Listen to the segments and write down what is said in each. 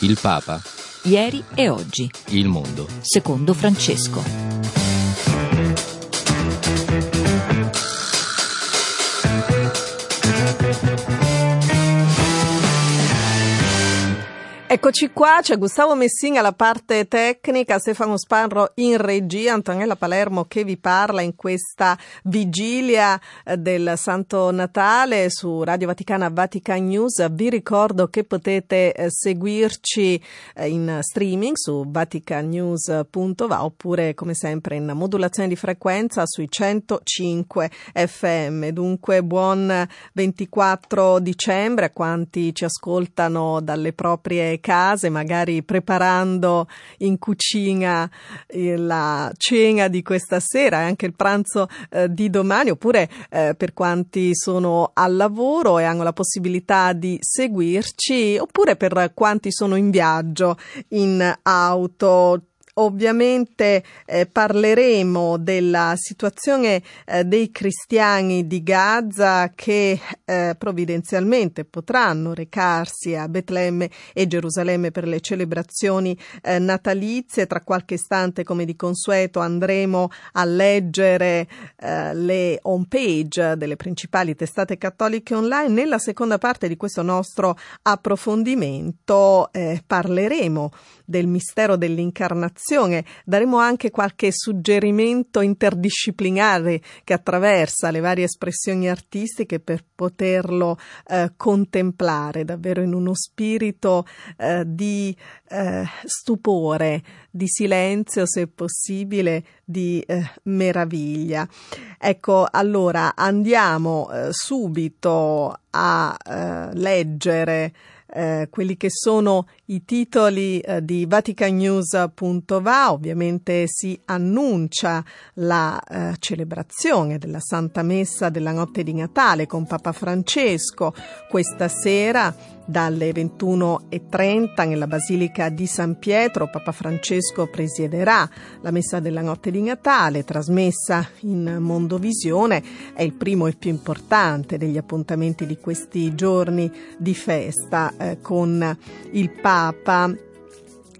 Il Papa. Ieri e oggi. Il mondo. Secondo Francesco. Eccoci qua, c'è Gustavo Messina alla parte tecnica, Stefano Sparro in regia, Antonella Palermo che vi parla in questa vigilia eh, del Santo Natale su Radio Vaticana Vatican News. Vi ricordo che potete eh, seguirci eh, in streaming su vaticannews.va oppure come sempre in modulazione di frequenza sui 105 FM. Dunque buon 24 dicembre a quanti ci ascoltano dalle proprie case, magari preparando in cucina eh, la cena di questa sera e anche il pranzo eh, di domani, oppure eh, per quanti sono al lavoro e hanno la possibilità di seguirci, oppure per quanti sono in viaggio in auto Ovviamente eh, parleremo della situazione eh, dei cristiani di Gaza che eh, provvidenzialmente potranno recarsi a Betlemme e Gerusalemme per le celebrazioni eh, natalizie. Tra qualche istante, come di consueto, andremo a leggere eh, le home page delle principali testate cattoliche online. Nella seconda parte di questo nostro approfondimento eh, parleremo del mistero dell'incarnazione. Daremo anche qualche suggerimento interdisciplinare che attraversa le varie espressioni artistiche per poterlo eh, contemplare davvero in uno spirito eh, di eh, stupore, di silenzio, se possibile, di eh, meraviglia. Ecco, allora andiamo eh, subito a eh, leggere quelli che sono i titoli eh, di vaticanews.va. Ovviamente si annuncia la eh, celebrazione della Santa Messa della notte di Natale con Papa Francesco questa sera dalle 21.30 nella Basilica di San Pietro Papa Francesco presiederà la Messa della Notte di Natale, trasmessa in Mondovisione, è il primo e più importante degli appuntamenti di questi giorni di festa eh, con il Papa.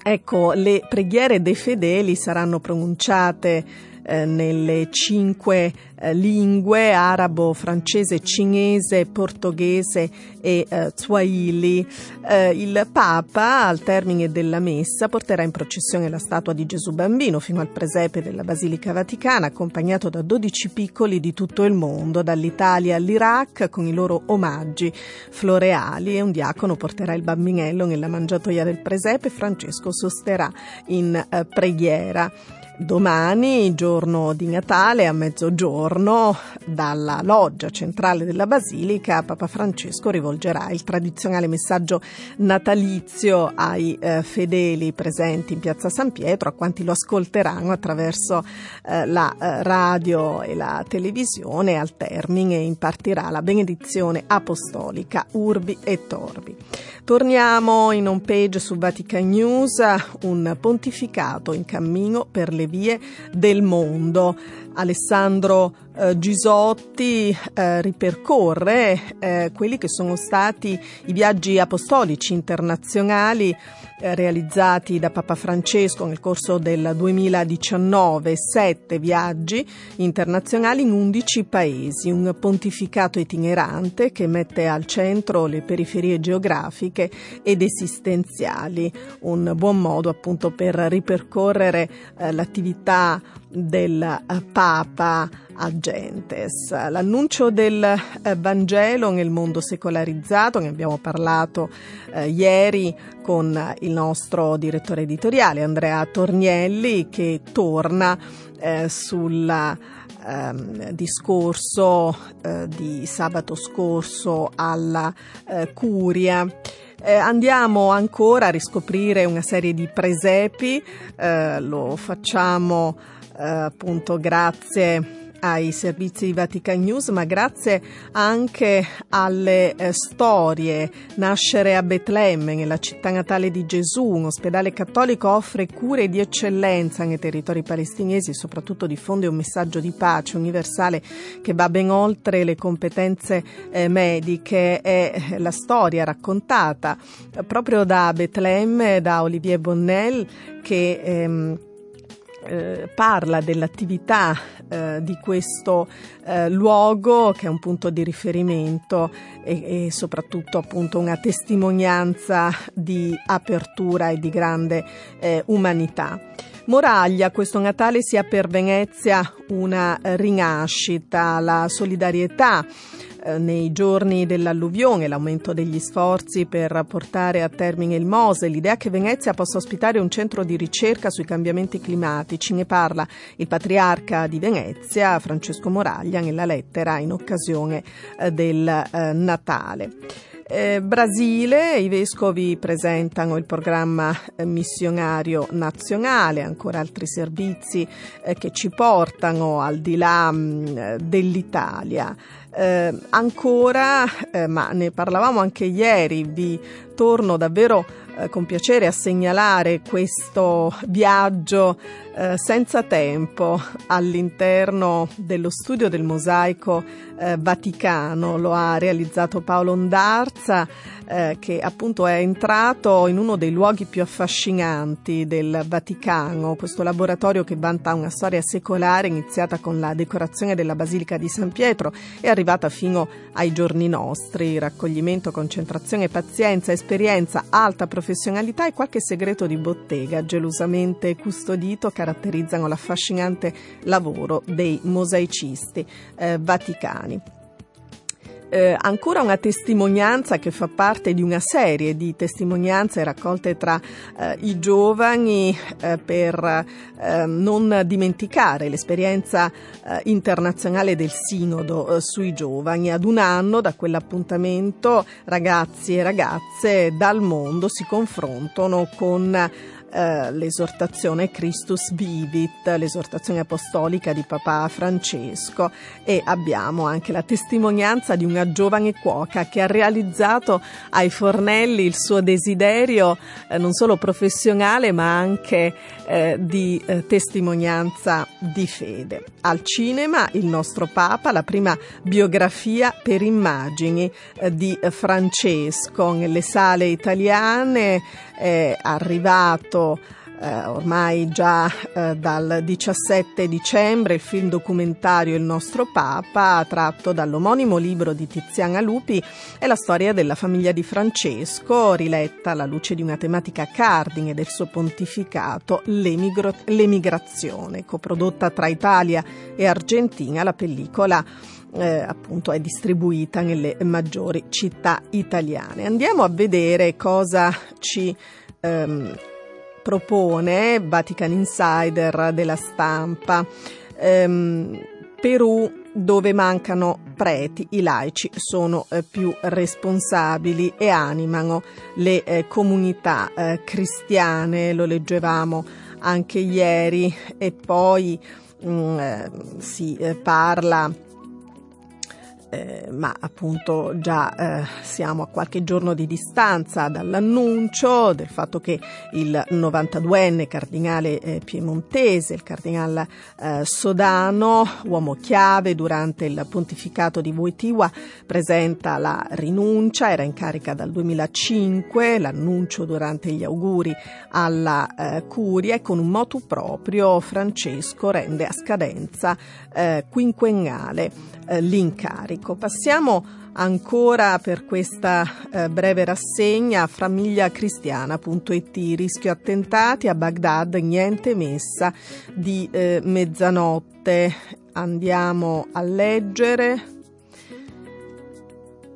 Ecco, le preghiere dei fedeli saranno pronunciate eh, nelle cinque eh, lingue arabo, francese, cinese, portoghese e eh, swahili. Eh, il Papa, al termine della messa, porterà in processione la statua di Gesù Bambino fino al presepe della Basilica Vaticana, accompagnato da 12 piccoli di tutto il mondo, dall'Italia all'Iraq, con i loro omaggi floreali e un diacono porterà il bambinello nella mangiatoia del presepe, Francesco sosterrà in eh, preghiera. Domani, giorno di Natale, a mezzogiorno, dalla loggia centrale della Basilica, Papa Francesco rivolgerà il tradizionale messaggio natalizio ai eh, fedeli presenti in piazza San Pietro, a quanti lo ascolteranno attraverso eh, la eh, radio e la televisione. Al termine impartirà la benedizione apostolica Urbi e Torbi. Torniamo in home page su Vatican News, un pontificato in cammino per le vie del mondo. Alessandro eh, Gisotti eh, ripercorre eh, quelli che sono stati i viaggi apostolici internazionali realizzati da Papa Francesco nel corso del 2019, sette viaggi internazionali in 11 paesi, un pontificato itinerante che mette al centro le periferie geografiche ed esistenziali, un buon modo appunto per ripercorrere eh, l'attività del eh, Papa Agentes. L'annuncio del eh, Vangelo nel mondo secolarizzato, ne abbiamo parlato eh, ieri con il nostro direttore editoriale Andrea Tornielli che torna eh, sul ehm, discorso eh, di sabato scorso alla eh, Curia. Eh, andiamo ancora a riscoprire una serie di presepi, eh, lo facciamo appunto grazie ai servizi di Vatican News, ma grazie anche alle eh, storie. Nascere a Betlemme, nella città natale di Gesù, un ospedale cattolico offre cure di eccellenza nei territori palestinesi e soprattutto diffonde un messaggio di pace universale che va ben oltre le competenze eh, mediche. È la storia raccontata eh, proprio da Betlemme, da Olivier Bonnel, che ehm, eh, parla dell'attività eh, di questo eh, luogo che è un punto di riferimento e, e, soprattutto appunto una testimonianza di apertura e di grande eh, umanità. Moraglia, questo Natale sia per Venezia una rinascita, la solidarietà nei giorni dell'alluvione, l'aumento degli sforzi per portare a termine il Mose, l'idea che Venezia possa ospitare un centro di ricerca sui cambiamenti climatici. Ne parla il patriarca di Venezia, Francesco Moraglia, nella lettera in occasione eh, del eh, Natale. Eh, Brasile, i vescovi presentano il programma eh, missionario nazionale, ancora altri servizi eh, che ci portano al di là mh, mm, dell'Italia. Eh, ancora, eh, ma ne parlavamo anche ieri, vi torno davvero eh, con piacere a segnalare questo viaggio eh, senza tempo all'interno dello studio del mosaico eh, Vaticano. Lo ha realizzato Paolo Ondarza eh, che appunto è entrato in uno dei luoghi più affascinanti del Vaticano, questo laboratorio che vanta una storia secolare iniziata con la decorazione della Basilica di San Pietro e arrivata fino ai giorni nostri, raccoglimento, concentrazione, pazienza, esperienza, alta professionalità e qualche segreto di bottega gelosamente custodito caratterizzano l'affascinante lavoro dei mosaicisti eh, vaticani eh, ancora una testimonianza che fa parte di una serie di testimonianze raccolte tra eh, i giovani eh, per ehm, non dimenticare l'esperienza eh, internazionale del sinodo eh, sui giovani. Ad un anno da quell'appuntamento ragazzi e ragazze dal mondo si confrontano con eh, l'esortazione Christus Vivit, l'esortazione apostolica di Papa Francesco e abbiamo anche la testimonianza di una giovane cuoca che ha realizzato ai fornelli il suo desiderio eh, non solo professionale ma anche eh, di eh, testimonianza di fede. Al cinema il nostro Papa, la prima biografia per immagini eh, di Francesco nelle sale italiane è arrivato eh, ormai già eh, dal 17 dicembre il film documentario Il nostro Papa, tratto dall'omonimo libro di Tiziana Lupi, è la storia della famiglia di Francesco, riletta alla luce di una tematica cardine del suo pontificato, l'emigrazione, coprodotta tra Italia e Argentina, la pellicola eh, appunto è distribuita nelle maggiori città italiane. Andiamo a vedere cosa ci ehm, propone Vatican Insider della stampa. Ehm, Perù dove mancano preti, i laici sono eh, più responsabili e animano le eh, comunità eh, cristiane, lo leggevamo anche ieri e poi mh, mm, eh, si eh, parla eh, ma appunto già eh, siamo a qualche giorno di distanza dall'annuncio del fatto che il 92enne cardinale eh, piemontese, il cardinale eh, Sodano, uomo chiave durante il pontificato di Wojtyła, presenta la rinuncia, era in carica dal 2005, l'annuncio durante gli auguri alla eh, curia e con un motu proprio Francesco rende a scadenza eh, quinquennale l'incarico. Ecco, passiamo ancora per questa eh, breve rassegna a famigliacristiana.it rischio attentati a Baghdad niente messa di eh, mezzanotte. Andiamo a leggere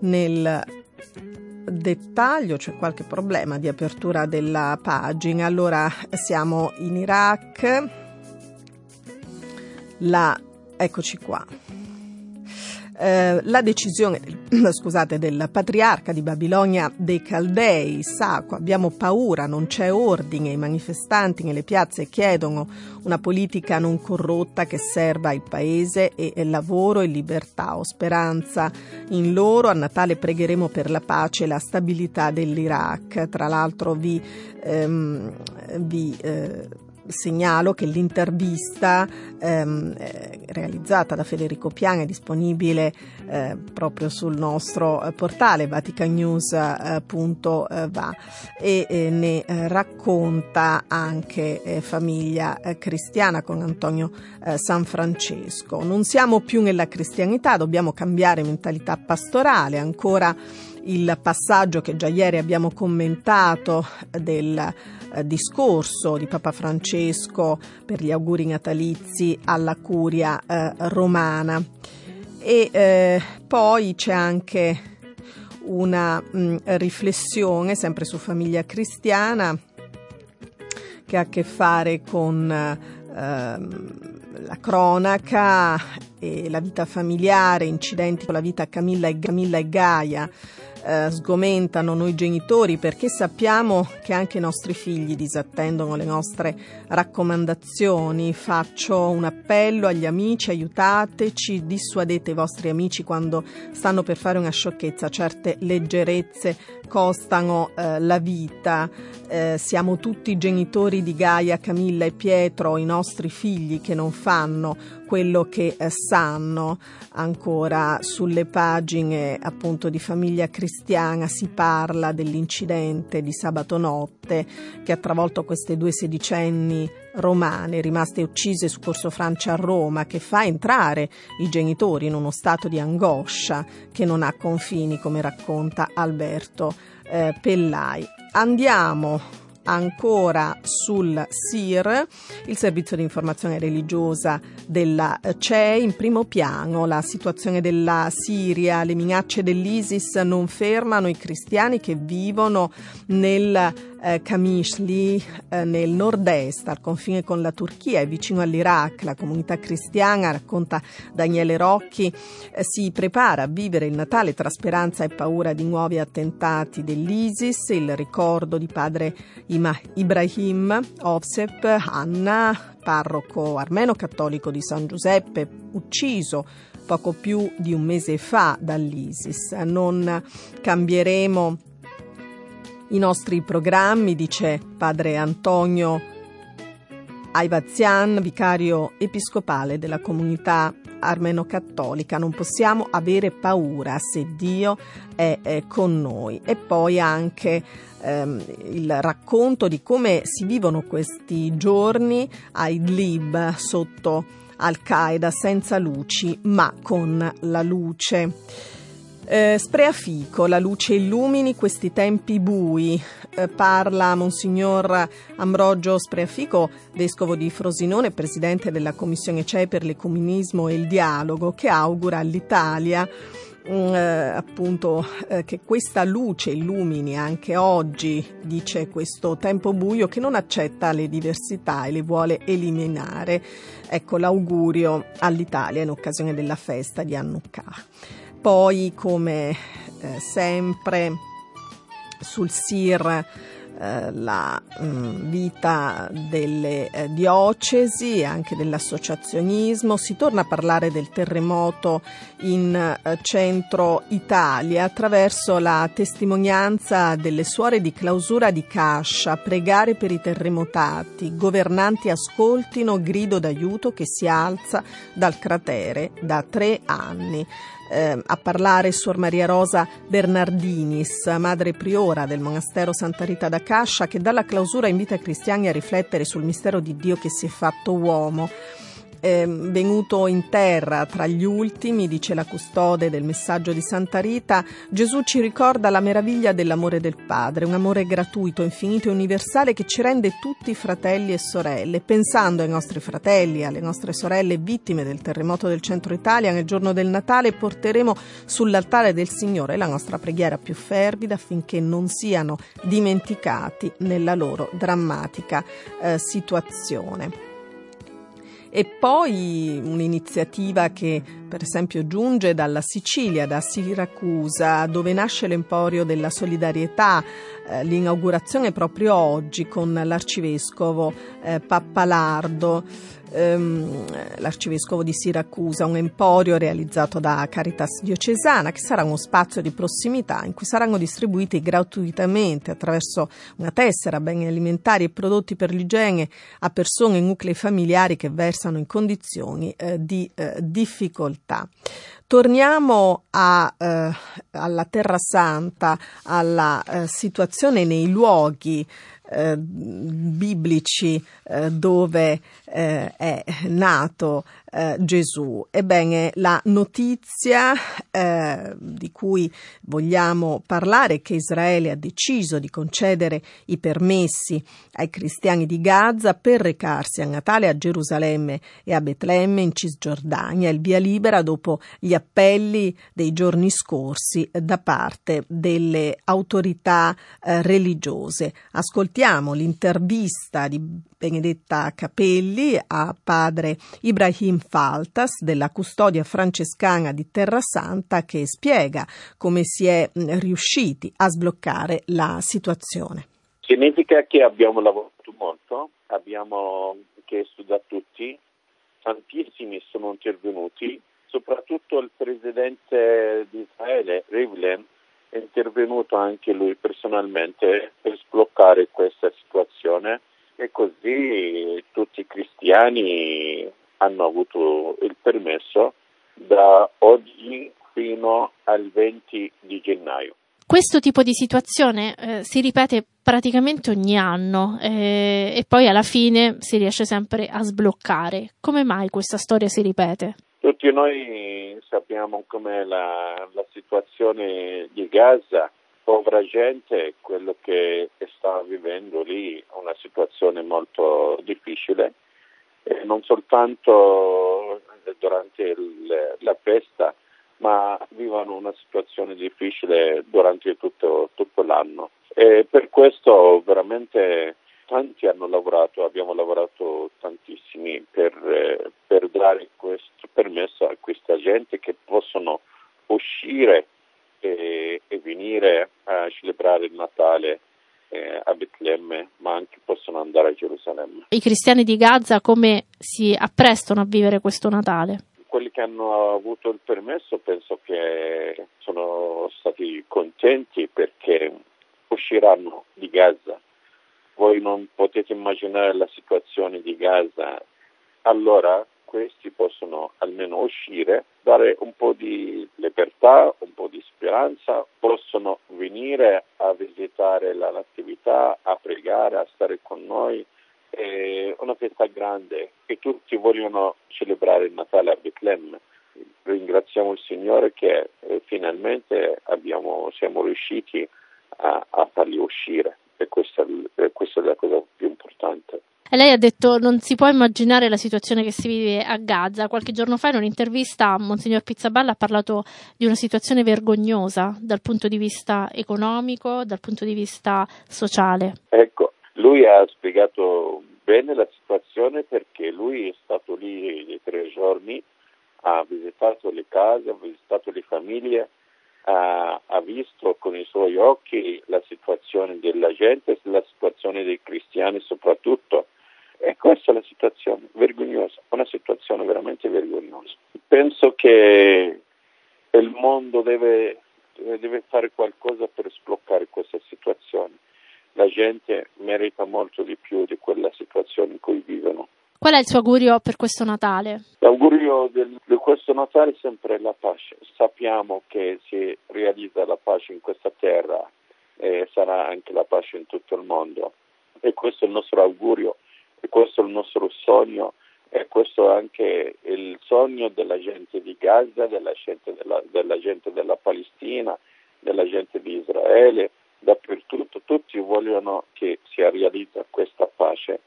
nel dettaglio c'è qualche problema di apertura della pagina. Allora siamo in Iraq. La eccoci qua eh, la decisione scusate, del patriarca di Babilonia dei Caldei, Sacco, abbiamo paura, non c'è ordine, i manifestanti nelle piazze chiedono una politica non corrotta che serva il paese e, e lavoro e libertà. Ho speranza in loro, a Natale pregheremo per la pace e la stabilità dell'Iraq. Tra l'altro vi, ehm, vi eh, segnalo che l'intervista ehm, eh, realizzata da Federico Pian è disponibile eh, proprio sul nostro eh, portale vaticanews.va eh, e ne eh, racconta anche famiglia cristiana con Antonio San Francesco. Non siamo più nella cristianità, dobbiamo cambiare mentalità pastorale, ancora il passaggio che già ieri abbiamo commentato del eh, discorso di Papa Francesco per gli auguri natalizi alla curia eh, romana. E eh, poi c'è anche una mh, riflessione sempre su famiglia cristiana che ha a che fare con ehm, la cronaca e la vita familiare, incidenti con la vita Camilla e, Camilla e Gaia eh, sgomentano noi genitori perché sappiamo che anche i nostri figli disattendono le nostre raccomandazioni. Faccio un appello agli amici, aiutateci, dissuadete i vostri amici quando stanno per fare una sciocchezza. Certe leggerezze costano eh, la vita. Eh, siamo tutti genitori di Gaia, Camilla e Pietro, i nostri figli che non fanno quello che eh, sanno ancora sulle pagine appunto di famiglia cristiana si parla dell'incidente di sabato notte che ha travolto queste due sedicenni romane rimaste uccise su Corso Francia a Roma che fa entrare i genitori in uno stato di angoscia che non ha confini come racconta Alberto eh, Pellai. Andiamo ancora sul SIR, il servizio di informazione religiosa della CE, in primo piano. La situazione della Siria, le minacce dell'ISIS non fermano i cristiani che vivono nel eh, Kamishli eh, nel nord-est, al confine con la Turchia e vicino all'Iraq. La comunità cristiana, racconta Daniele Rocchi, eh, si prepara a vivere il Natale tra speranza e paura di nuovi attentati dell'ISIS, il ricordo di padre Ima- Ibrahim Ovsep Anna, parroco armeno cattolico di San Giuseppe, ucciso poco più di un mese fa dall'ISIS. Non cambieremo i nostri programmi, dice padre Antonio Aivazian, vicario episcopale della comunità armeno-cattolica. Non possiamo avere paura se Dio è, è con noi. E poi anche ehm, il racconto di come si vivono questi giorni a Idlib sotto Al-Qaeda senza luci ma con la luce. Eh, Spreafico, la luce illumini questi tempi bui, eh, parla Monsignor Ambrogio Spreafico, vescovo di Frosinone, presidente della Commissione CE per l'ecumenismo e il dialogo, che augura all'Italia mm, eh, appunto eh, che questa luce illumini anche oggi, dice questo tempo buio che non accetta le diversità e le vuole eliminare. Ecco l'augurio all'Italia in occasione della festa di Hanukkah. Poi, come eh, sempre, sul SIR eh, la mh, mm, vita delle eh, diocesi e anche dell'associazionismo. Si torna a parlare del terremoto in eh, centro Italia attraverso la testimonianza delle suore di clausura di Cascia, pregare per i terremotati, governanti ascoltino grido d'aiuto che si alza dal cratere da tre anni eh, a parlare Suor Maria Rosa Bernardinis, madre priora del monastero Santa Rita da Cascia, che dalla clausura invita i cristiani a riflettere sul mistero di Dio che si è fatto uomo eh, venuto in terra tra gli ultimi, dice la custode del messaggio di Santa Rita, Gesù ci ricorda la meraviglia dell'amore del Padre, un amore gratuito, infinito e universale che ci rende tutti fratelli e sorelle. Pensando ai nostri fratelli alle nostre sorelle vittime del terremoto del centro Italia, nel giorno del Natale porteremo sull'altare del Signore la nostra preghiera più fervida affinché non siano dimenticati nella loro drammatica eh, situazione. E poi un'iniziativa che per esempio giunge dalla Sicilia, da Siracusa, dove nasce l'Emporio della Solidarietà. Eh, l'inaugurazione proprio oggi con l'arcivescovo eh, Pappalardo ehm, l'arcivescovo di Siracusa, un emporio realizzato da Caritas Diocesana, che sarà uno spazio di prossimità in cui saranno distribuiti gratuitamente attraverso una tessera beni alimentari e prodotti per l'igiene a persone e nuclei familiari che versano in condizioni eh, di eh, difficoltà. Torniamo a, eh, alla Terra Santa, alla eh, situazione nei luoghi eh, biblici eh, dove eh, è nato eh, Gesù. Ebbene, la notizia eh, di cui vogliamo parlare è che Israele ha deciso di concedere i permessi ai cristiani di Gaza per recarsi a Natale a Gerusalemme e a Betlemme in Cisgiordania, il via libera dopo gli appelli dei giorni scorsi da parte delle autorità eh, religiose. Ascoltiamo l'intervista di Benedetta Capelli a padre Ibrahim Faltas della custodia francescana di Terra Santa che spiega come si è riusciti a sbloccare la situazione. Significa che abbiamo lavorato molto, abbiamo chiesto da tutti, tantissimi sono intervenuti, soprattutto il presidente di Israele, Rivlin, è intervenuto anche lui personalmente per sbloccare questa situazione e così tutti i cristiani hanno avuto il permesso da oggi fino al 20 di gennaio. Questo tipo di situazione eh, si ripete praticamente ogni anno eh, e poi alla fine si riesce sempre a sbloccare. Come mai questa storia si ripete? Tutti noi sappiamo com'è la, la situazione di Gaza, povera gente, quello che sta vivendo lì, una situazione molto difficile, e non soltanto durante il, la festa, ma vivono una situazione difficile durante tutto, tutto l'anno. E per questo veramente tanti hanno lavorato, abbiamo lavorato tantissimi per, per dare questo permesso a questa gente che possono uscire e, e venire a celebrare il Natale eh, a Betlemme, ma anche possono andare a Gerusalemme. I cristiani di Gaza come si apprestano a vivere questo Natale? Quelli che hanno avuto il permesso penso che sono stati contenti perché usciranno di Gaza. Voi non potete immaginare la situazione di Gaza. Allora questi possono almeno uscire, dare un po' di libertà, un po' di speranza, possono venire a visitare la Natività, a pregare, a stare con noi. È una festa grande e tutti vogliono celebrare il Natale a Betlemme. Ringraziamo il Signore che eh, finalmente abbiamo, siamo riusciti a, a farli uscire e questa, questa è la cosa più importante. E lei ha detto non si può immaginare la situazione che si vive a Gaza. Qualche giorno fa in un'intervista Monsignor Pizzaballa ha parlato di una situazione vergognosa dal punto di vista economico, dal punto di vista sociale. Ecco, lui ha spiegato bene la situazione perché lui è stato lì tre giorni, ha visitato le case, ha visitato le famiglie, ha, ha visto con i suoi occhi la situazione della gente, la situazione dei cristiani soprattutto e questa è la situazione vergognosa, una situazione veramente vergognosa. Penso che il mondo deve, deve fare qualcosa per sbloccare questa situazione. La gente merita molto di più di quella situazione in cui vivono. Qual è il suo augurio per questo Natale? L'augurio di questo Natale è sempre la pace. Sappiamo che si realizza la pace in questa terra e sarà anche la pace in tutto il mondo. E questo è il nostro augurio e questo è il nostro sogno e questo è anche il sogno della gente di Gaza, della gente della, della, gente della Palestina, della gente di Israele, dappertutto, tutti vogliono che si realizzi questa pace.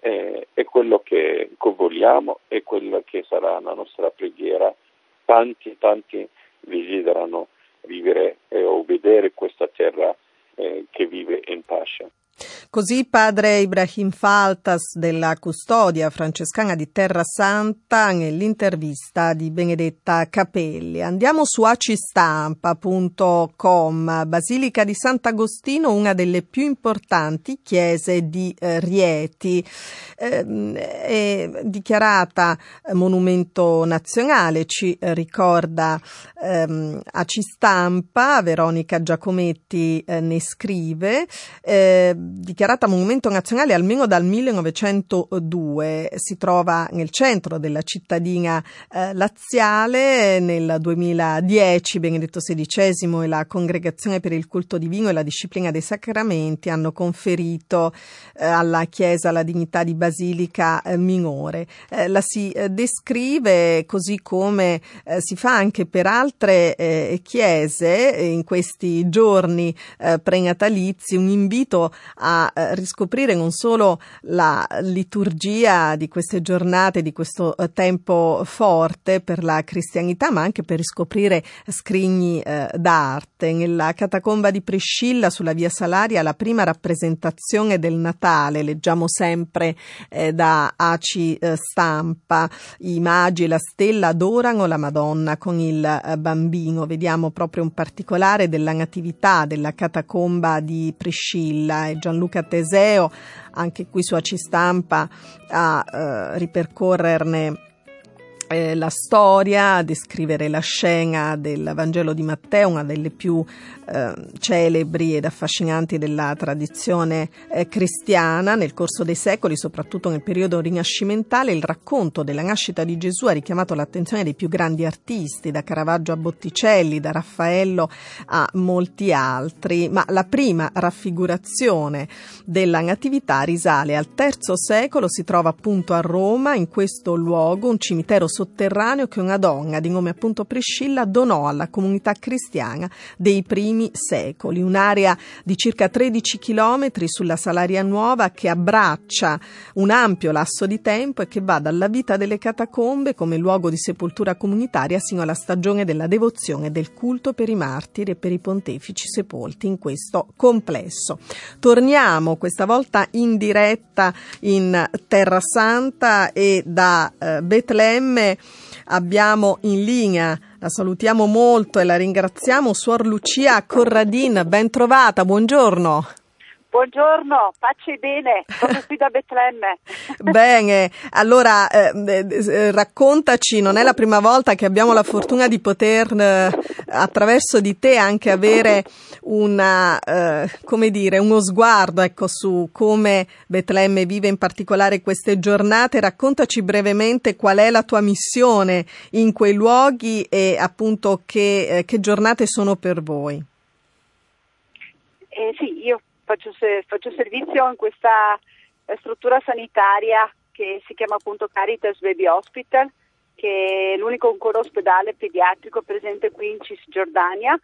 Eh, è quello che, vogliamo e quello che sarà la nostra preghiera. Tanti, tanti desiderano vivere eh, o vedere questa terra eh, che vive in pace. Così padre Ibrahim Faltas della custodia francescana di Terra Santa nell'intervista di Benedetta Capelli. Andiamo su acistampa.com, Basilica di Sant'Agostino, una delle più importanti chiese di eh, Rieti, eh, è dichiarata monumento nazionale, ci ricorda ehm, Acistampa, Veronica Giacometti eh, ne scrive. Eh, dichiarata monumento nazionale almeno dal 1902, si trova nel centro della cittadina eh, laziale. Nel 2010 Benedetto XVI e la Congregazione per il culto divino e la disciplina dei sacramenti hanno conferito eh, alla Chiesa la dignità di basilica eh, minore. Eh, la si eh, descrive così come si fa anche per altre chiese in questi giorni prenatalizi, un invito a eh, riscoprire non solo la liturgia di queste giornate, di questo eh, tempo forte per la cristianità, ma anche per riscoprire scrigni eh, d'arte. Nella catacomba di Priscilla sulla via Salaria la prima rappresentazione del Natale, leggiamo sempre eh, da Aci Stampa, i magi e la stella adorano la Madonna con il bambino, vediamo proprio un particolare della natività della catacomba di Priscilla Gianluca Teseo, anche qui su Aci Stampa, a eh, ripercorrerne eh, la storia, descrivere la scena del Vangelo di Matteo, una delle più eh, celebri ed affascinanti della tradizione eh, cristiana. Nel corso dei secoli, soprattutto nel periodo rinascimentale, il racconto della nascita di Gesù ha richiamato l'attenzione dei più grandi artisti, da Caravaggio a Botticelli, da Raffaello a molti altri, ma la prima raffigurazione della Natività risale al III secolo, si trova appunto a Roma, in questo luogo, un cimitero sotterraneo che una donna di nome appunto Priscilla donò alla comunità cristiana dei primi secoli, un'area di circa 13 chilometri sulla Salaria Nuova che abbraccia un ampio lasso di tempo e che va dalla vita delle catacombe come luogo di sepoltura comunitaria sino alla stagione della devozione e del culto per i martiri e per i pontefici sepolti in questo complesso. Torniamo questa volta in diretta in Terra Santa e da eh, Betlemme abbiamo in linea, la salutiamo molto e la ringraziamo, Suor Lucia Corradin, ben trovata, buongiorno. Buongiorno, pace e bene, sono qui da Betlemme. Bene, allora eh, eh, raccontaci, non è la prima volta che abbiamo la fortuna di poter eh, attraverso di te anche avere una, eh, come dire, uno sguardo ecco, su come Betlemme vive in particolare queste giornate. Raccontaci brevemente qual è la tua missione in quei luoghi e appunto che, eh, che giornate sono per voi. Eh, sì, io faccio, faccio servizio in questa eh, struttura sanitaria che si chiama appunto Caritas Baby Hospital, che è l'unico ancora ospedale pediatrico presente qui in Cisgiordania.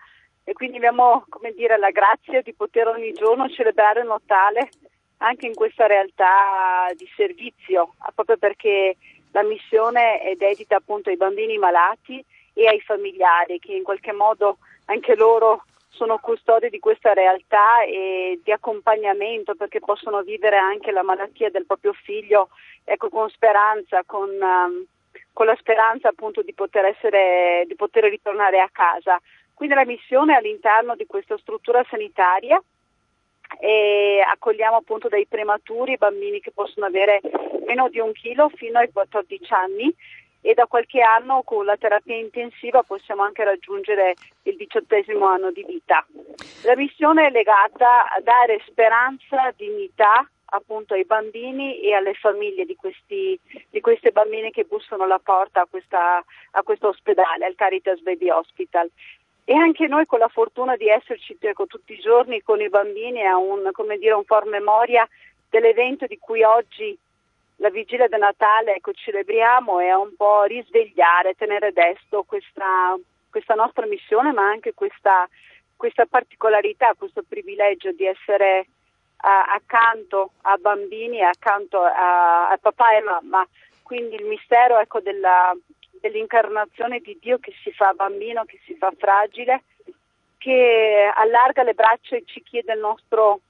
E quindi abbiamo come dire, la grazia di poter ogni giorno celebrare il Natale anche in questa realtà di servizio, proprio perché la missione è dedita appunto ai bambini malati e ai familiari che in qualche modo anche loro sono custodi di questa realtà e di accompagnamento perché possono vivere anche la malattia del proprio figlio ecco, con speranza, con, um, con, la speranza appunto di poter, essere, di poter ritornare a casa. Quindi la missione è all'interno di questa struttura sanitaria e accogliamo appunto dai prematuri bambini che possono avere meno di un chilo fino ai 14 anni e da qualche anno con la terapia intensiva possiamo anche raggiungere il diciottesimo anno di vita. La missione è legata a dare speranza, dignità appunto ai bambini e alle famiglie di, questi, di queste bambine che bussano alla porta a, questa, a questo ospedale, al Caritas Baby Hospital. E anche noi con la fortuna di esserci ecco, tutti i giorni con i bambini a un, dire, un memoria dell'evento di cui oggi la vigilia del Natale ecco, celebriamo a un po' risvegliare, tenere desto questa, questa nostra missione, ma anche questa, questa particolarità, questo privilegio di essere uh, accanto a bambini, accanto a, a, papà e mamma. Quindi il mistero ecco, della, dell'incarnazione di Dio che si fa bambino, che si fa fragile, che allarga le braccia e ci chiede il nostro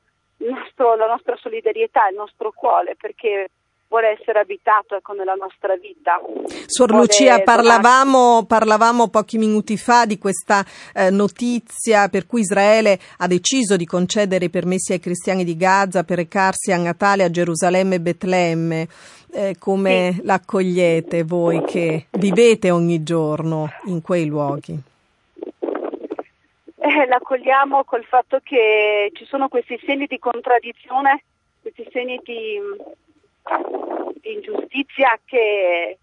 nostro, la nostra solidarietà, il nostro cuore, perché vuole essere abitato ecco, nella nostra vita. Suor vuole Lucia, parlavamo, parlavamo, pochi minuti fa di questa eh, notizia per cui Israele ha deciso di concedere i permessi ai cristiani di Gaza per recarsi a Natale a Gerusalemme e Betlemme. Eh, come sì. l'accogliete voi che vivete ogni giorno in quei luoghi? Eh, l'accogliamo col fatto che ci sono questi segni di contraddizione, questi segni di ingiustizia che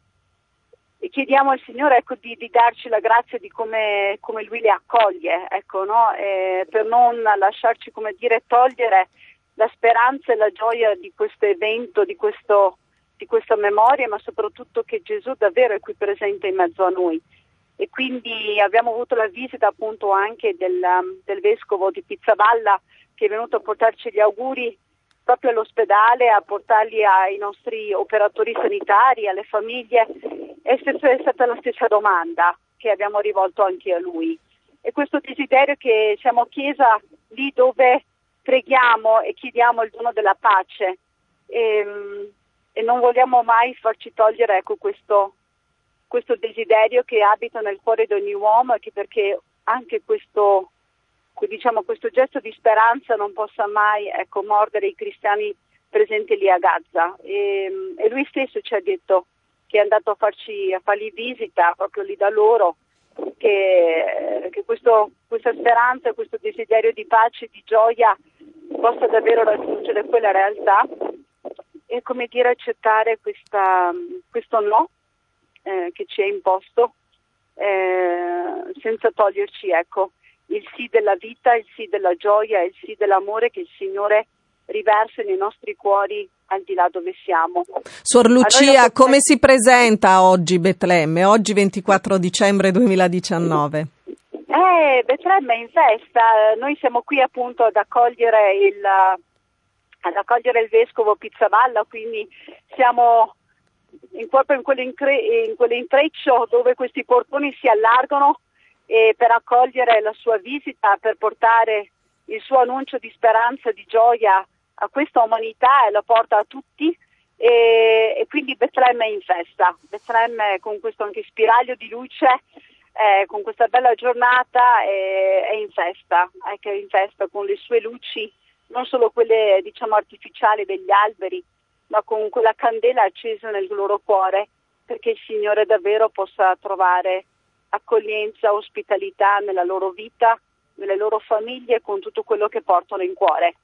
chiediamo al Signore ecco, di, di, darci la grazia di come, come Lui le accoglie, ecco, no? per non lasciarci dire, togliere la speranza e la gioia di questo evento, di, questo, di questa memoria, ma soprattutto che Gesù davvero è qui presente in mezzo a noi. E quindi abbiamo avuto la visita appunto anche del, del vescovo di Pizzavalla che è venuto a portarci gli auguri proprio all'ospedale a portarli ai nostri operatori sanitari, alle famiglie. È stata la stessa domanda che abbiamo rivolto anche a lui. E questo desiderio che siamo chiesa lì dove preghiamo e chiediamo il dono della pace e, ehm, e non vogliamo mai farci togliere ecco, questo, questo desiderio che abita nel cuore di ogni uomo e che perché anche questo diciamo, questo gesto di speranza non possa mai ecco, mordere i cristiani presenti lì a Gaza. E, e, lui stesso ci ha detto che è andato a, farci, a fargli visita proprio lì da loro, che, che questo, questa speranza, questo desiderio di pace, di gioia possa davvero raggiungere quella realtà e come dire accettare questa, questo no eh, che ci è imposto eh, senza toglierci ecco, il sì della vita, il sì della gioia, il sì dell'amore che il Signore riversa nei nostri cuori al di là dove siamo. Suor Lucia, come si presenta oggi Betlemme, oggi 24 dicembre 2019? Eh, Betlemme è in festa, noi siamo qui appunto ad accogliere il, ad accogliere il vescovo Pizzavalla, quindi siamo in, in quell'intreccio dove questi portoni si allargano e per accogliere la sua visita, per portare il suo annuncio di speranza, di gioia a questa umanità e lo porta a tutti. E, e quindi Betlemme è in festa, Betlemme con questo anche spiraglio di luce, eh, con questa bella giornata è, è in festa, è in festa con le sue luci, non solo quelle diciamo artificiali degli alberi, ma con quella candela accesa nel loro cuore perché il Signore davvero possa trovare accoglienza, ospitalità nella loro vita, nelle loro famiglie, con tutto quello che portano in cuore.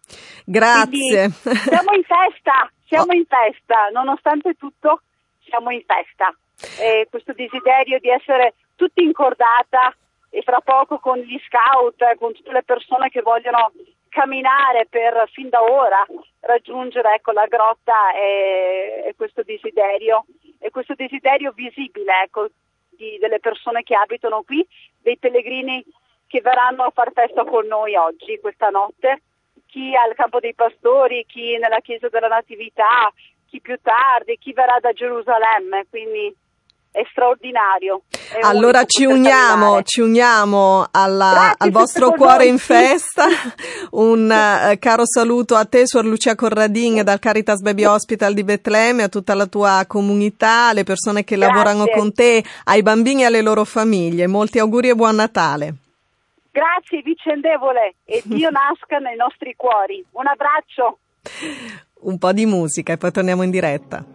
Grazie. Quindi siamo in festa, siamo in festa, nonostante tutto siamo in festa. E questo desiderio di essere tutti incordata e fra poco con gli scout, con tutte le persone che vogliono camminare per fin da ora raggiungere ecco, la grotta e, e questo desiderio e questo desiderio visibile ecco, di, delle persone che abitano qui, dei pellegrini che verranno a far festa con noi oggi, questa notte, chi al campo dei pastori, chi nella chiesa della Natività, chi più tardi, chi verrà da Gerusalemme, quindi è straordinario. È allora ci uniamo, ci uniamo alla, al vostro cuore in festa. Un uh, caro saluto a te, Suor Lucia Corradin, dal Caritas Baby Hospital di Betlemme, a tutta la tua comunità, alle persone che Grazie. lavorano con te, ai bambini e alle loro famiglie. Molti auguri e buon Natale. Grazie, vicendevole, e Dio nasca nei nostri cuori. Un abbraccio. Un po' di musica e poi torniamo in diretta.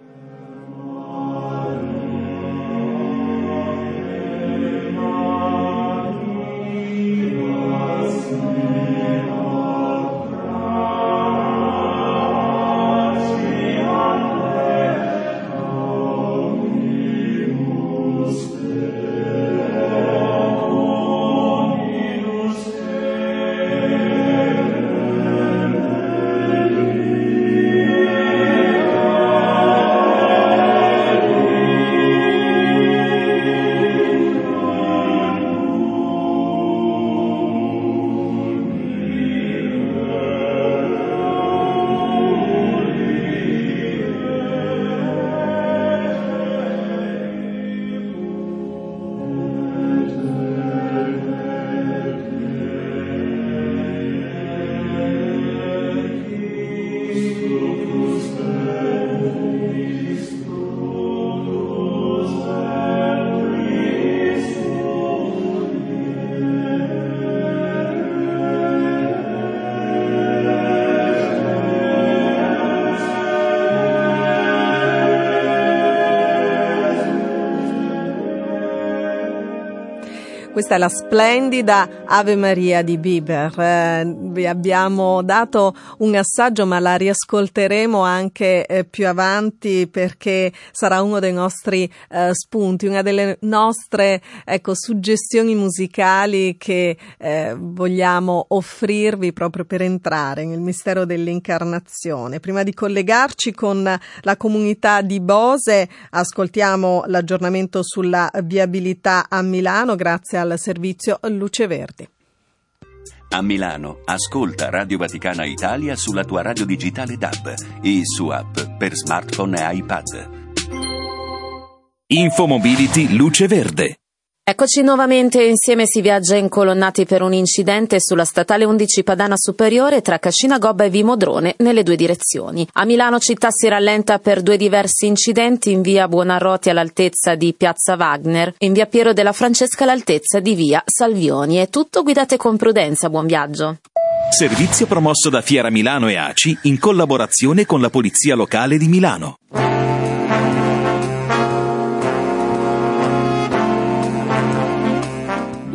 Questa è la splendida Ave Maria di Bieber. Eh, vi abbiamo dato un assaggio, ma la riascolteremo anche eh, più avanti perché sarà uno dei nostri eh, spunti, una delle nostre ecco, suggestioni musicali che eh, vogliamo offrirvi proprio per entrare nel mistero dell'incarnazione. Prima di collegarci con la comunità di Bose, ascoltiamo l'aggiornamento sulla viabilità a Milano grazie al servizio Luce Verdi. A Milano, ascolta Radio Vaticana Italia sulla tua radio digitale DAB e su app per smartphone e iPad. Infomobility Luce Verde. Eccoci nuovamente insieme si viaggia incolonnati per un incidente sulla statale 11 Padana Superiore tra Cascina Gobba e Vimodrone nelle due direzioni. A Milano città si rallenta per due diversi incidenti in via Buonarroti all'altezza di Piazza Wagner e in via Piero della Francesca all'altezza di via Salvioni. È tutto guidate con prudenza, buon viaggio. Servizio promosso da Fiera Milano e ACI in collaborazione con la Polizia Locale di Milano.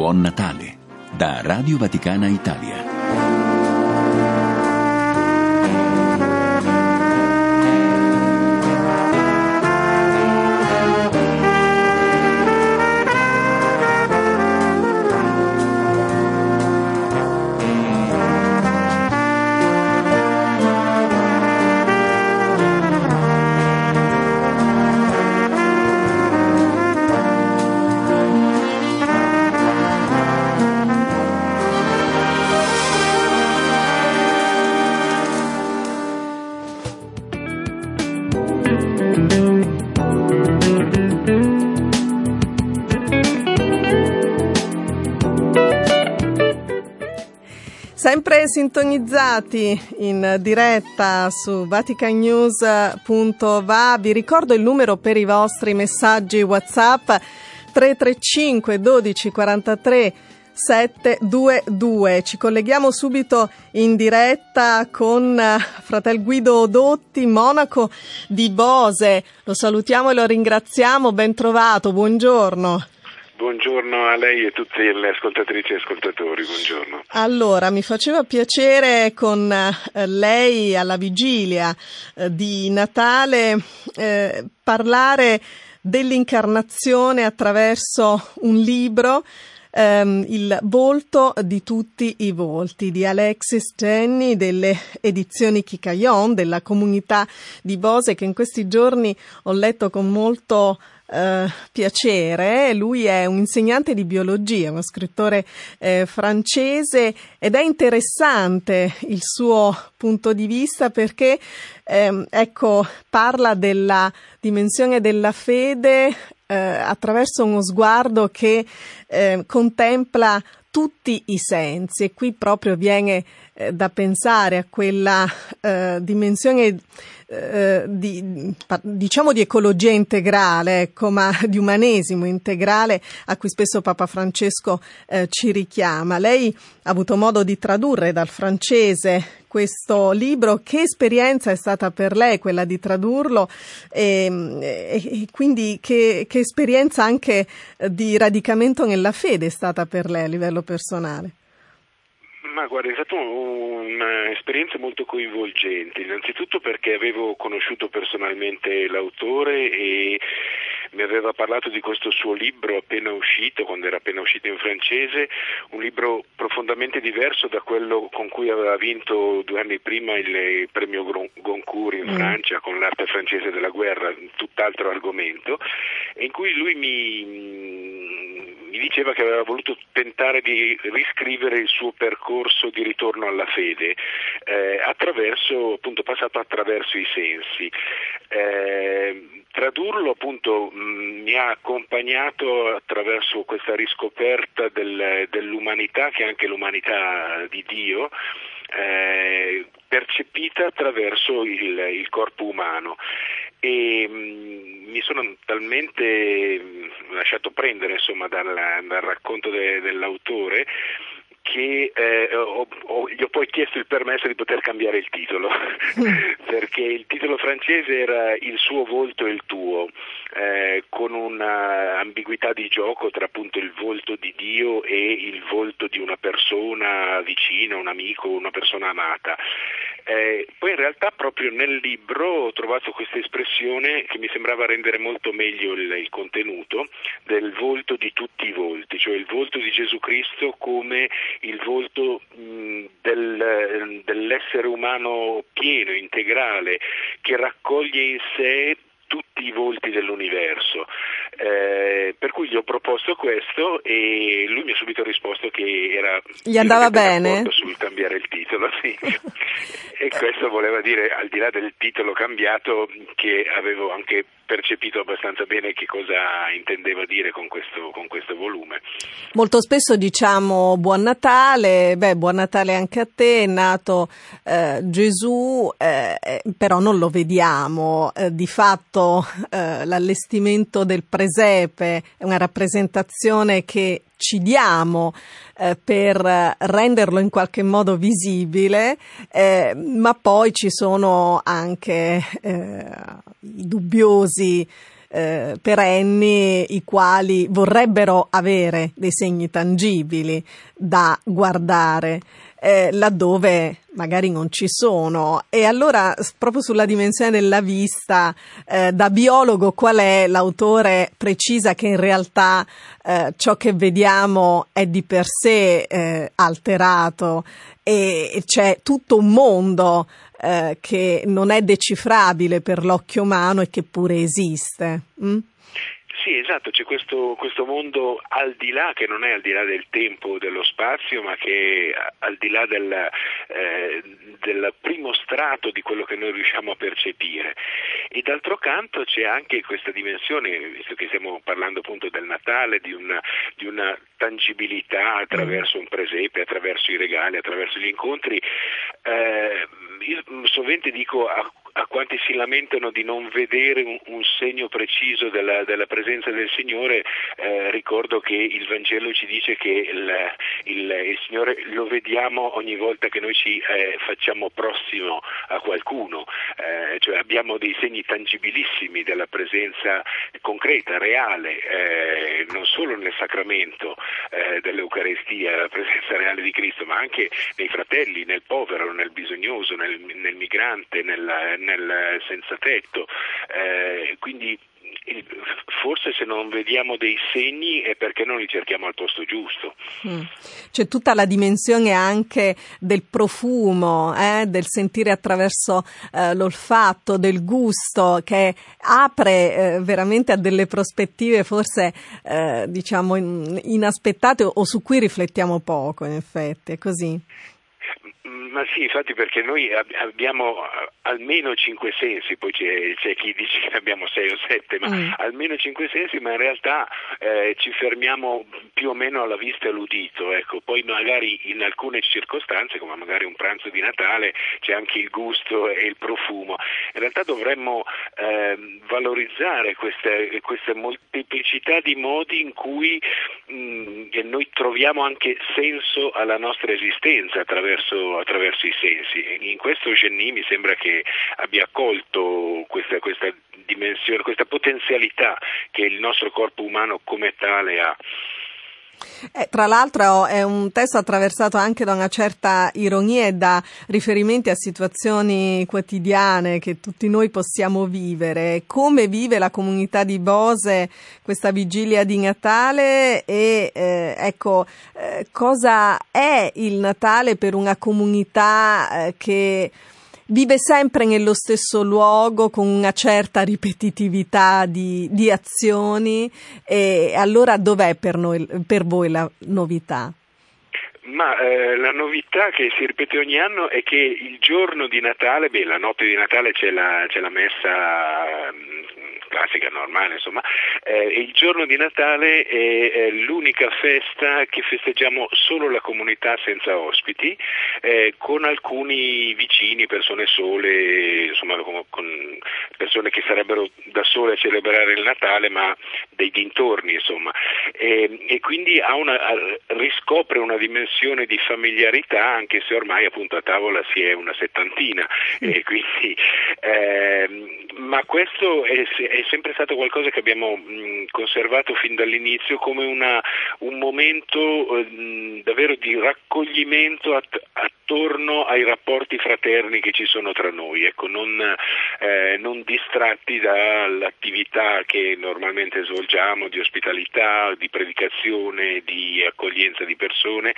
Buon Natale da Radio Vaticana Italia. Sempre sintonizzati in diretta su vaticanews.va, vi ricordo il numero per i vostri messaggi WhatsApp 335 12 43 722. Ci colleghiamo subito in diretta con fratel Guido Dotti, monaco di Bose. Lo salutiamo e lo ringraziamo. Ben trovato, buongiorno. Buongiorno a lei e tutte le ascoltatrici e ascoltatori, buongiorno. Allora, mi faceva piacere con eh, lei alla vigilia eh, di Natale eh, parlare dell'incarnazione attraverso un libro ehm, Il volto di tutti i volti di Alexis Jenny delle edizioni Kikayon della comunità di Bose che in questi giorni ho letto con molto Uh, piacere. Lui è un insegnante di biologia, uno scrittore eh, francese ed è interessante il suo punto di vista perché ehm, ecco, parla della dimensione della fede eh, attraverso uno sguardo che eh, contempla tutti i sensi e qui proprio viene eh, da pensare a quella eh, dimensione eh, di, diciamo di ecologia integrale, ecco, ma di umanesimo integrale a cui spesso Papa Francesco eh, ci richiama. Lei ha avuto modo di tradurre dal francese questo libro, che esperienza è stata per lei quella di tradurlo e, e, e quindi che, che esperienza anche di radicamento nella fede è stata per lei a livello personale? Ma guarda, è stata un'esperienza molto coinvolgente, innanzitutto perché avevo conosciuto personalmente l'autore e mi aveva parlato di questo suo libro appena uscito, quando era appena uscito in francese, un libro profondamente diverso da quello con cui aveva vinto due anni prima il premio Goncourt in mm. Francia con l'arte francese della guerra, tutt'altro argomento, in cui lui mi mi diceva che aveva voluto tentare di riscrivere il suo percorso di ritorno alla fede, eh, attraverso, appunto, passato attraverso i sensi. Eh, tradurlo appunto mh, mi ha accompagnato attraverso questa riscoperta del, dell'umanità, che è anche l'umanità di Dio, eh, percepita attraverso il, il corpo umano. E mh, mi sono talmente mh, lasciato prendere insomma, dal, dal, racconto de, dell'autore che eh, ho, ho, gli ho poi chiesto il permesso di poter cambiare il titolo, perché il titolo francese era Il suo volto e il tuo, eh, con un'ambiguità di gioco tra appunto il volto di Dio e il volto di una persona vicina, un amico, una persona amata. Eh, poi in realtà proprio nel libro ho trovato questa espressione che mi sembrava rendere molto meglio il, il contenuto del volto di tutti i volti, cioè il volto di Gesù Cristo come il volto mh, del, dell'essere umano pieno, integrale, che raccoglie in sé tutti i volti dell'universo. Eh, per cui gli ho proposto questo e lui mi ha subito risposto che era gli andava bene sul cambiare il titolo sì. e questo voleva dire al di là del titolo cambiato che avevo anche percepito abbastanza bene che cosa intendeva dire con questo, con questo volume. Molto spesso diciamo buon Natale, beh buon Natale anche a te, è nato eh, Gesù, eh, eh però non lo vediamo, eh, di fatto eh, l'allestimento del presepe è una rappresentazione che ci diamo eh, per renderlo in qualche modo visibile, eh, ma poi ci sono anche eh, i dubbiosi eh, perenni i quali vorrebbero avere dei segni tangibili da guardare eh, laddove magari non ci sono. E allora, proprio sulla dimensione della vista, eh, da biologo, qual è l'autore precisa che in realtà eh, ciò che vediamo è di per sé eh, alterato e c'è tutto un mondo eh, che non è decifrabile per l'occhio umano e che pure esiste. Mm? Sì, esatto, c'è questo, questo, mondo al di là, che non è al di là del tempo, dello spazio, ma che è al di là del, eh, del primo strato di quello che noi riusciamo a percepire. E d'altro canto c'è anche questa dimensione, visto che stiamo parlando appunto del Natale, di una, di una tangibilità attraverso un presepe, attraverso i regali, attraverso gli incontri. Eh, io sovente dico a a quanti si lamentano di non vedere un, un segno preciso della, della, presenza del Signore, eh, ricordo che il Vangelo ci dice che il, il, il, Signore lo vediamo ogni volta che noi ci eh, facciamo prossimo a qualcuno, eh, cioè abbiamo dei segni tangibilissimi della presenza concreta, reale, eh, non solo nel sacramento eh, dell'Eucarestia, la presenza reale di Cristo, ma anche nei fratelli, nel povero, nel bisognoso, nel, nel migrante, nel, nel senza tetto, eh, quindi forse se non vediamo dei segni è perché non li cerchiamo al posto giusto. Mm. C'è tutta la dimensione anche del profumo, eh, del sentire attraverso eh, l'olfatto, del gusto, che apre eh, veramente a delle prospettive forse eh, diciamo inaspettate o su cui riflettiamo poco, in effetti, è così. Ma sì, infatti perché noi abbiamo almeno cinque sensi, poi c'è, c'è chi dice che abbiamo sei o sette, ma mm. almeno cinque sensi, ma in realtà eh, ci fermiamo più o meno alla vista e all'udito, ecco. poi magari in alcune circostanze, come magari un pranzo di Natale, c'è anche il gusto e il profumo. In realtà dovremmo eh, valorizzare queste, queste, molteplicità di modi in cui mh, mm, noi troviamo anche senso alla nostra esistenza attraverso, attraverso i sensi. In questo Genni mi sembra che abbia colto questa, questa dimensione, questa potenzialità che il nostro corpo umano come tale ha. Eh, tra l'altro è un testo attraversato anche da una certa ironia e da riferimenti a situazioni quotidiane che tutti noi possiamo vivere. Come vive la comunità di Bose questa vigilia di Natale e eh, ecco eh, cosa è il Natale per una comunità eh, che vive sempre nello stesso luogo con una certa ripetitività di, di azioni e allora dov'è per, noi, per voi la novità? Ma eh, la novità che si ripete ogni anno è che il giorno di Natale, beh, la notte di Natale c'è la, c'è la messa classica, normale, insomma. Eh, il giorno di Natale è, è, l'unica festa che festeggiamo solo la comunità senza ospiti, eh, con alcuni vicini, persone sole, insomma, con, con persone che sarebbero da sole a celebrare il Natale, ma dei dintorni, insomma. E, e quindi una, riscopre una dimensione di familiarità, anche se ormai appunto a tavola si è una settantina. E quindi, eh, ma questo è, è, sempre stato qualcosa che abbiamo mh, conservato fin dall'inizio come una, un momento mh, davvero di raccoglimento att- attorno ai rapporti fraterni che ci sono tra noi, ecco, non, eh, non distratti dall'attività che normalmente svolgiamo di ospitalità, di predicazione, di accoglienza di persone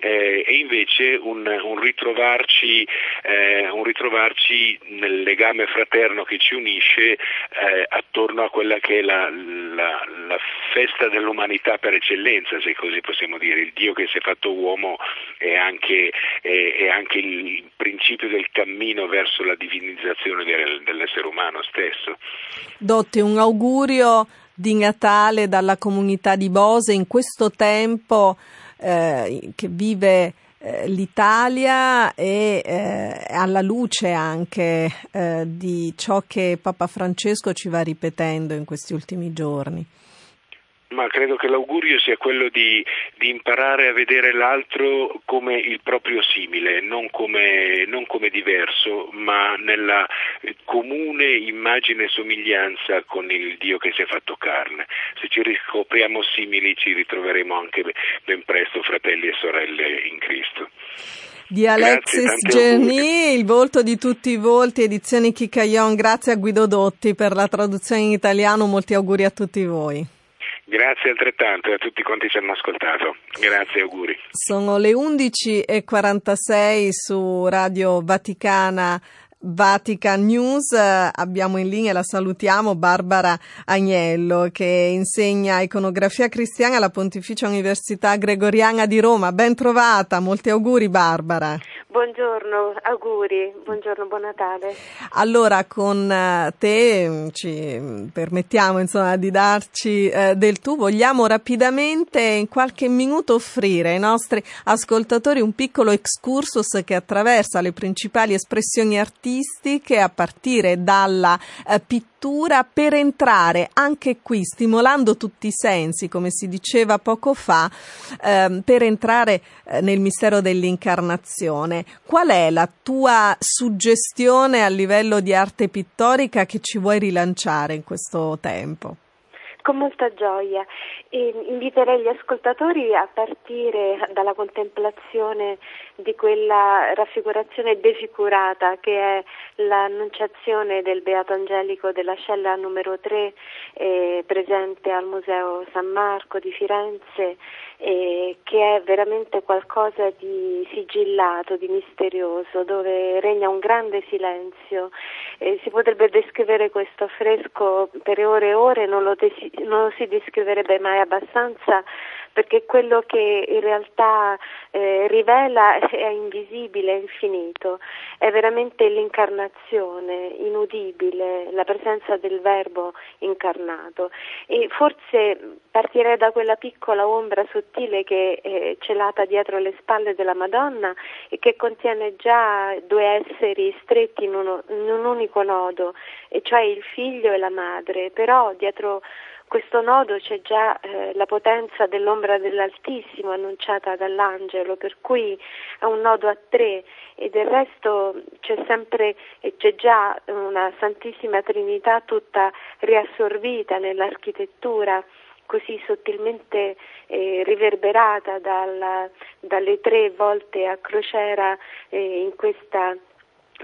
eh, e invece un, un, ritrovarci, eh, un, ritrovarci, nel legame fraterno che ci unisce eh, attorno a quella che è la, la, la, festa dell'umanità per eccellenza, se così possiamo dire, il Dio che si è fatto uomo è anche, è anche il principio del cammino verso la divinizzazione del, dell'essere umano stesso. Dotti, un augurio di Natale dalla comunità di Bose in questo tempo eh, che vive eh, l'Italia e eh, alla luce anche eh, di ciò che Papa Francesco ci va ripetendo in questi ultimi giorni. Ma credo che l'augurio sia quello di, di, imparare a vedere l'altro come il proprio simile, non come, non come, diverso, ma nella comune immagine e somiglianza con il Dio che si è fatto carne. Se ci riscopriamo simili ci ritroveremo anche ben presto fratelli e sorelle in Cristo. Di Alexis Geni, il volto di tutti i volti, edizioni Chicaion. Grazie a Guido Dotti per la traduzione in italiano, molti auguri a tutti voi. Grazie altrettanto a tutti quanti ci hanno ascoltato. Grazie, auguri. Sono le 11.46 su Radio Vaticana. Vatican News abbiamo in linea, la salutiamo, Barbara Agnello che insegna iconografia cristiana alla Pontificia Università Gregoriana di Roma. Ben trovata, molti auguri Barbara. Buongiorno, auguri, buongiorno, buon Natale. Allora, con eh, te mm, ci mm, permettiamo insomma, di darci eh, del tu, vogliamo rapidamente in qualche minuto offrire ai nostri ascoltatori un piccolo excursus che attraversa le principali espressioni artistiche a partire dalla eh, pittura per entrare anche qui, stimolando tutti i sensi, come si diceva poco fa, ehm, per entrare eh, nel mistero dell'incarnazione. Qual è la tua suggestione a livello di arte pittorica che ci vuoi rilanciare in questo tempo? Con molta gioia. E inviterei gli ascoltatori a partire dalla contemplazione di quella raffigurazione defigurata che è l'annunciazione del Beato Angelico della cella numero 3 eh, presente al Museo San Marco di Firenze eh, che è veramente qualcosa di sigillato, di misterioso, dove regna un grande silenzio. Eh, si potrebbe descrivere questo affresco per ore e ore, non lo, desi- non lo si descriverebbe mai abbastanza perché quello che in realtà eh, rivela è invisibile, è infinito, è veramente l'incarnazione inudibile, la presenza del verbo incarnato. E forse partirei da quella piccola ombra sottile che è celata dietro le spalle della Madonna e che contiene già due esseri stretti in, uno, in un unico nodo, e cioè il figlio e la madre, però dietro questo nodo c'è già eh, la potenza dell'ombra dell'Altissimo annunciata dall'angelo, per cui è un nodo a tre. E del resto c'è sempre e c'è già una Santissima Trinità tutta riassorbita nell'architettura così sottilmente eh, riverberata dalla, dalle tre volte a crociera eh, in questa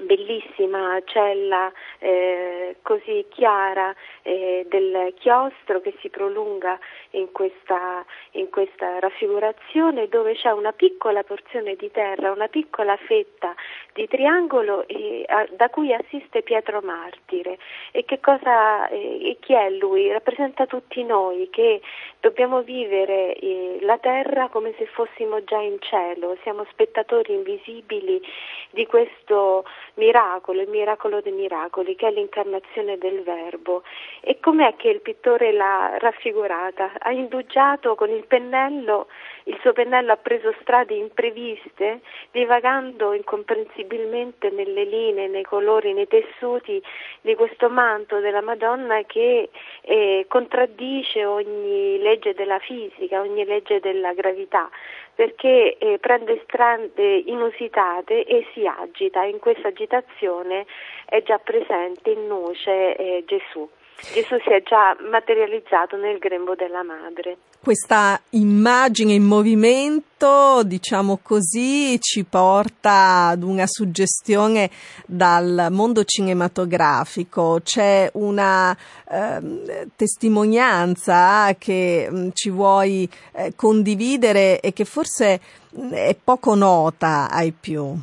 bellissima cella eh, così chiara eh, del chiostro che si prolunga in questa, in questa raffigurazione dove c'è una piccola porzione di terra, una piccola fetta di triangolo e, a, da cui assiste Pietro Martire. E cosa, eh, e chi è lui? Rappresenta tutti noi che dobbiamo vivere eh, la terra come se fossimo già in cielo, siamo spettatori invisibili di questo miracolo, il miracolo dei miracoli, che è l'incarnazione del Verbo. E com'è che il pittore l'ha raffigurata? Ha indugiato con il pennello, il suo pennello ha preso strade impreviste, divagando incomprensibilmente nelle linee, nei colori, nei tessuti di questo manto della Madonna che eh, contraddice ogni legge della fisica, ogni legge della gravità perché eh, prende strade inusitate e si agita. In questa agitazione è già presente in nuce eh, Gesù. Gesù si è già materializzato nel grembo della madre. Questa immagine in movimento, diciamo così, ci porta ad una suggestione dal mondo cinematografico. C'è una eh, testimonianza che mh, mm, ci vuoi eh, condividere e che forse mh, mm, è poco nota ai più.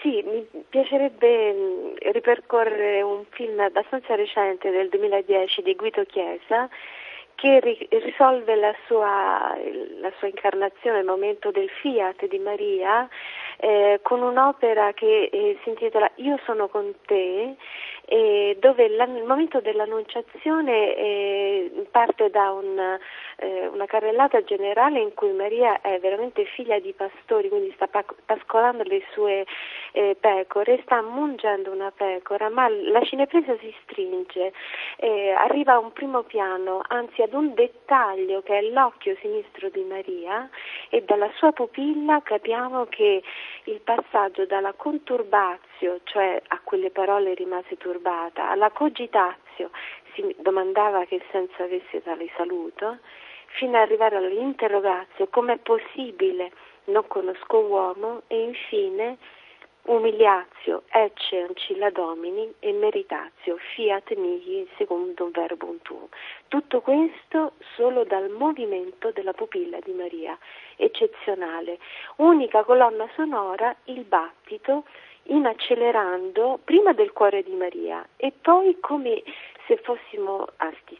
Sì, mi piacerebbe mm, ripercorrere un film abbastanza recente del 2010 di Guido Chiesa che risolve la sua, la sua, incarnazione, il momento del fiat di Maria, eh, con un'opera che eh, si intitola Io sono con te, eh, dove il momento dell'annunciazione eh, parte da un, eh, una carrellata generale in cui Maria è veramente figlia di pastori, quindi sta pascolando le sue eh, pecore, sta mungendo una pecora, ma la cinepresa si stringe, eh, arriva a un primo piano, anzi ad un dettaglio che è l'occhio sinistro di Maria e dalla sua pupilla capiamo che il passaggio dalla conturbazio, cioè a quelle parole rimase turbata, alla cogitazio, si domandava che senso avesse tale saluto, fino ad arrivare all'interrogazio, com'è possibile, non conosco uomo, e infine umiliatio, ecce ancilla domini e meritazio, fiat mihi secondo verbum tuum. Tutto questo solo dal movimento della pupilla di Maria, eccezionale. Unica colonna sonora, il battito, in accelerando prima del cuore di Maria e poi come se, fossimo,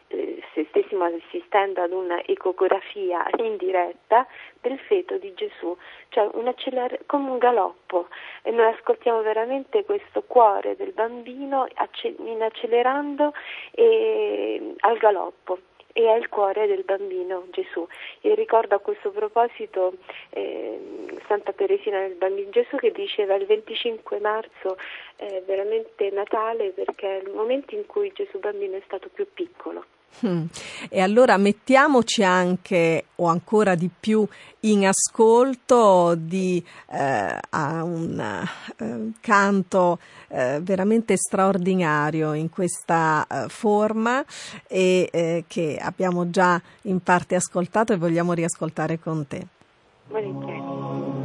eh, se stessimo assistendo ad un'ecografia indiretta del feto di Gesù, cioè un acceler- come un galoppo. E noi ascoltiamo veramente questo cuore del bambino in accelerando e, al galoppo e è il cuore del bambino Gesù. E ricordo a questo proposito eh, Santa Teresina del Bambino Gesù che diceva il 25 marzo è veramente Natale perché è il momento in cui Gesù bambino è stato più piccolo. Hmm. E allora mettiamoci anche, o ancora di più, in ascolto di eh, un eh, canto eh, veramente straordinario in questa eh, forma e eh, che abbiamo già in parte ascoltato e vogliamo riascoltare con te. Volentieri.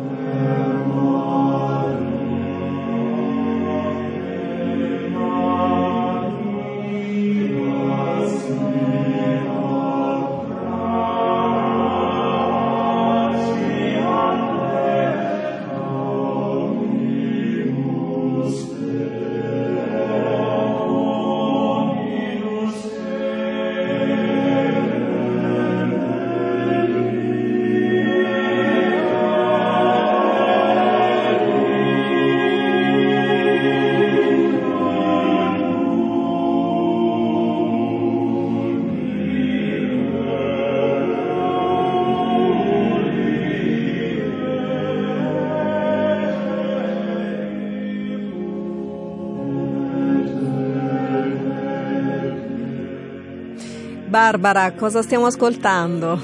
Barbara, cosa stiamo ascoltando?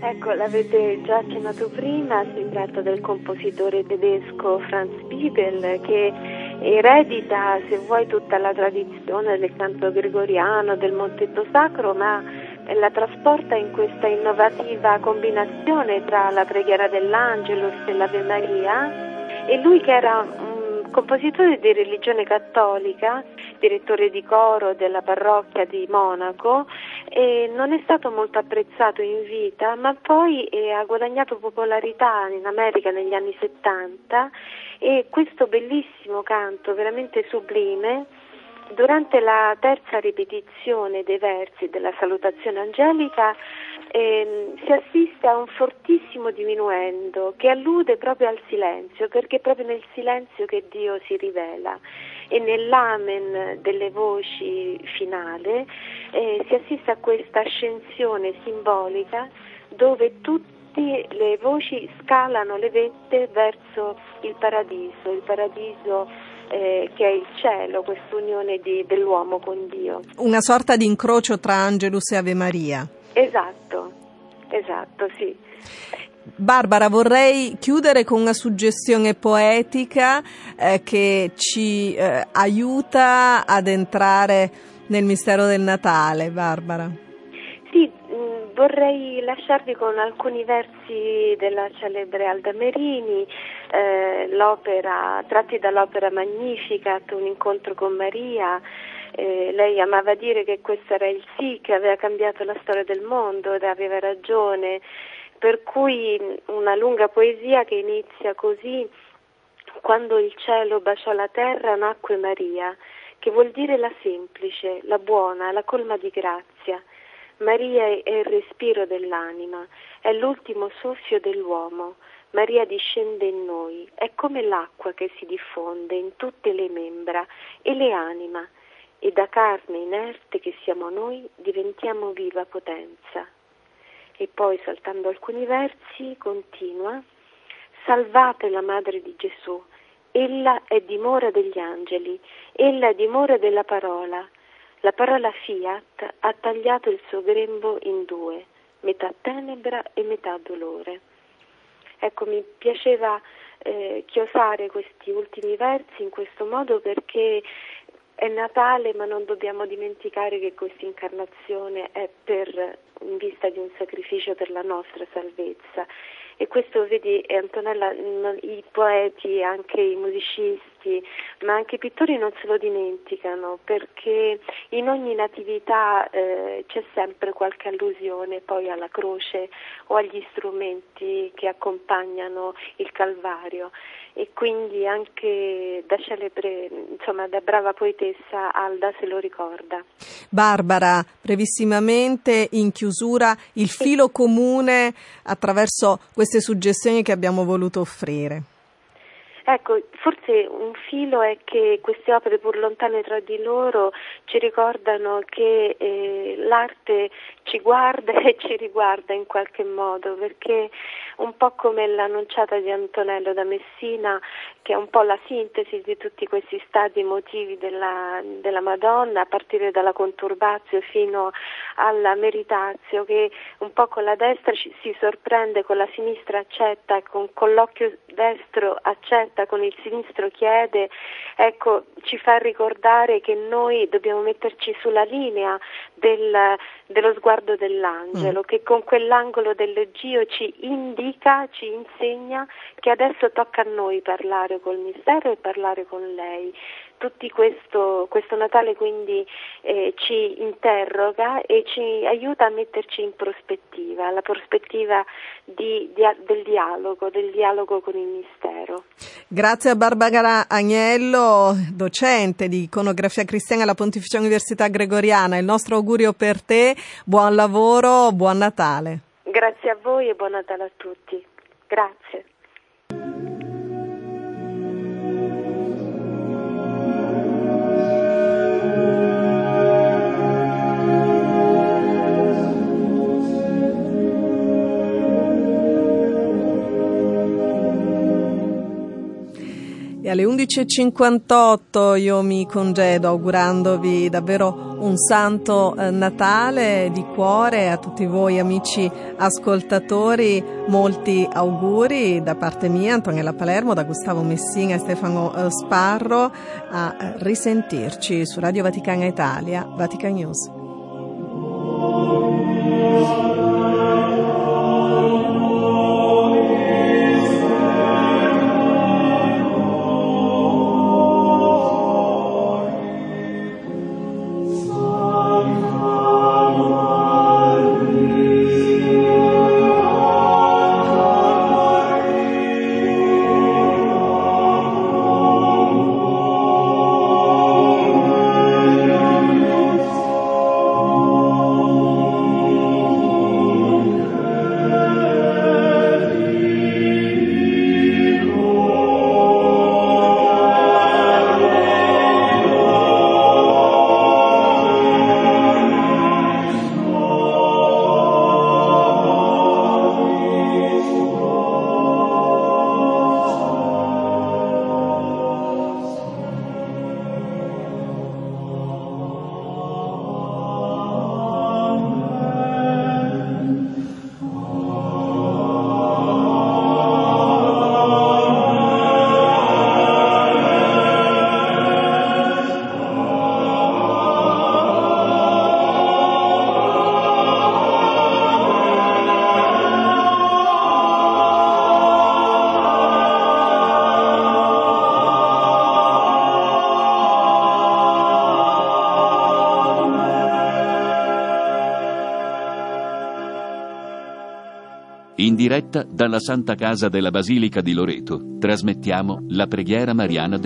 Ecco, l'avete già accennato prima, si tratta del compositore tedesco Franz Bibel che eredita, se vuoi, tutta la tradizione del canto gregoriano, del montetto sacro, ma la trasporta in questa innovativa combinazione tra la preghiera dell'Angelo e l'Ave Maria. E lui che era un compositore di religione cattolica, direttore di coro della parrocchia di Monaco, e non è stato molto apprezzato in vita, ma poi eh, ha guadagnato popolarità in America negli anni 70 e questo bellissimo canto, veramente sublime, durante la terza ripetizione dei versi della salutazione angelica ehm, si assiste a un fortissimo diminuendo che allude proprio al silenzio, perché è proprio nel silenzio che Dio si rivela e nell'amen delle voci finale eh, si assiste a questa ascensione simbolica dove tutte le voci scalano le vette verso il paradiso, il paradiso eh, che è il cielo, quest'unione di, dell'uomo con Dio. Una sorta di incrocio tra Angelus e Ave Maria. Esatto, esatto, sì. Barbara, vorrei chiudere con una suggestione poetica eh, che ci eh, aiuta ad entrare nel mistero del Natale. Barbara. Sì, mm, vorrei lasciarvi con alcuni versi della celebre Alda Merini, eh, l'opera, tratti dall'opera Magnificat, Un incontro con Maria. Eh, lei amava dire che questo era il sì che aveva cambiato la storia del mondo ed aveva ragione per cui una lunga poesia che inizia così quando il cielo baciò la terra nacque Maria, che vuol dire la semplice, la buona, la colma di grazia. Maria è il respiro dell'anima, è l'ultimo soffio dell'uomo. Maria discende in noi, è come l'acqua che si diffonde in tutte le membra e le anima, e da carne inerte che siamo noi diventiamo viva potenza e poi saltando alcuni versi continua Salvate la Madre di Gesù, ella è dimora degli angeli, ella è dimora della parola. La parola fiat ha tagliato il suo grembo in due, metà tenebra e metà dolore. Ecco, mi piaceva eh, chiosare questi ultimi versi in questo modo perché è Natale, ma non dobbiamo dimenticare che questa incarnazione è per, in vista di un sacrificio per la nostra salvezza. E questo vedi Antonella, i poeti, anche i musicisti, ma anche i pittori non se lo dimenticano perché in ogni natività eh, c'è sempre qualche allusione poi alla croce o agli strumenti che accompagnano il Calvario e quindi anche da celebre, insomma da brava poetessa Alda se lo ricorda. Barbara, brevissimamente in chiusura il filo comune attraverso queste suggestioni che abbiamo voluto offrire. Ecco, forse un filo è che queste opere, pur lontane tra di loro, ci ricordano che eh, l'arte ci guarda e ci riguarda in qualche modo, perché un po' come l'annunciata di Antonello da Messina, che è un po' la sintesi di tutti questi stati emotivi della, della Madonna, a partire dalla conturbazio fino alla meritazio, che un po' con la destra ci, si sorprende, con la sinistra accetta, con, con l'occhio destro accetta, con il sinistro chiede, ecco, ci fa ricordare che noi dobbiamo metterci sulla linea del, dello sguardo dell'angelo, mm. che con quell'angolo dell'Egio ci indica, ci insegna che adesso tocca a noi parlare col mistero e parlare con lei. Tutti questo, questo Natale quindi eh, ci interroga e ci aiuta a metterci in prospettiva, la prospettiva di, di, del dialogo, del dialogo con il mistero. Grazie a Barbara Agnello, docente di iconografia cristiana alla Pontificia Università Gregoriana. Il nostro augurio per te, buon lavoro, buon Natale. Grazie a voi e buon Natale a tutti. Grazie. E alle 11.58 io mi congedo augurandovi davvero un santo eh, Natale di cuore a tutti voi amici ascoltatori. Molti auguri da parte mia, Antonella Palermo, da Gustavo Messina e Stefano eh, Sparro. A eh, risentirci su Radio Vaticana Italia, Vatican News. Diretta dalla Santa Casa della Basilica di Loreto. Trasmettiamo la preghiera mariana del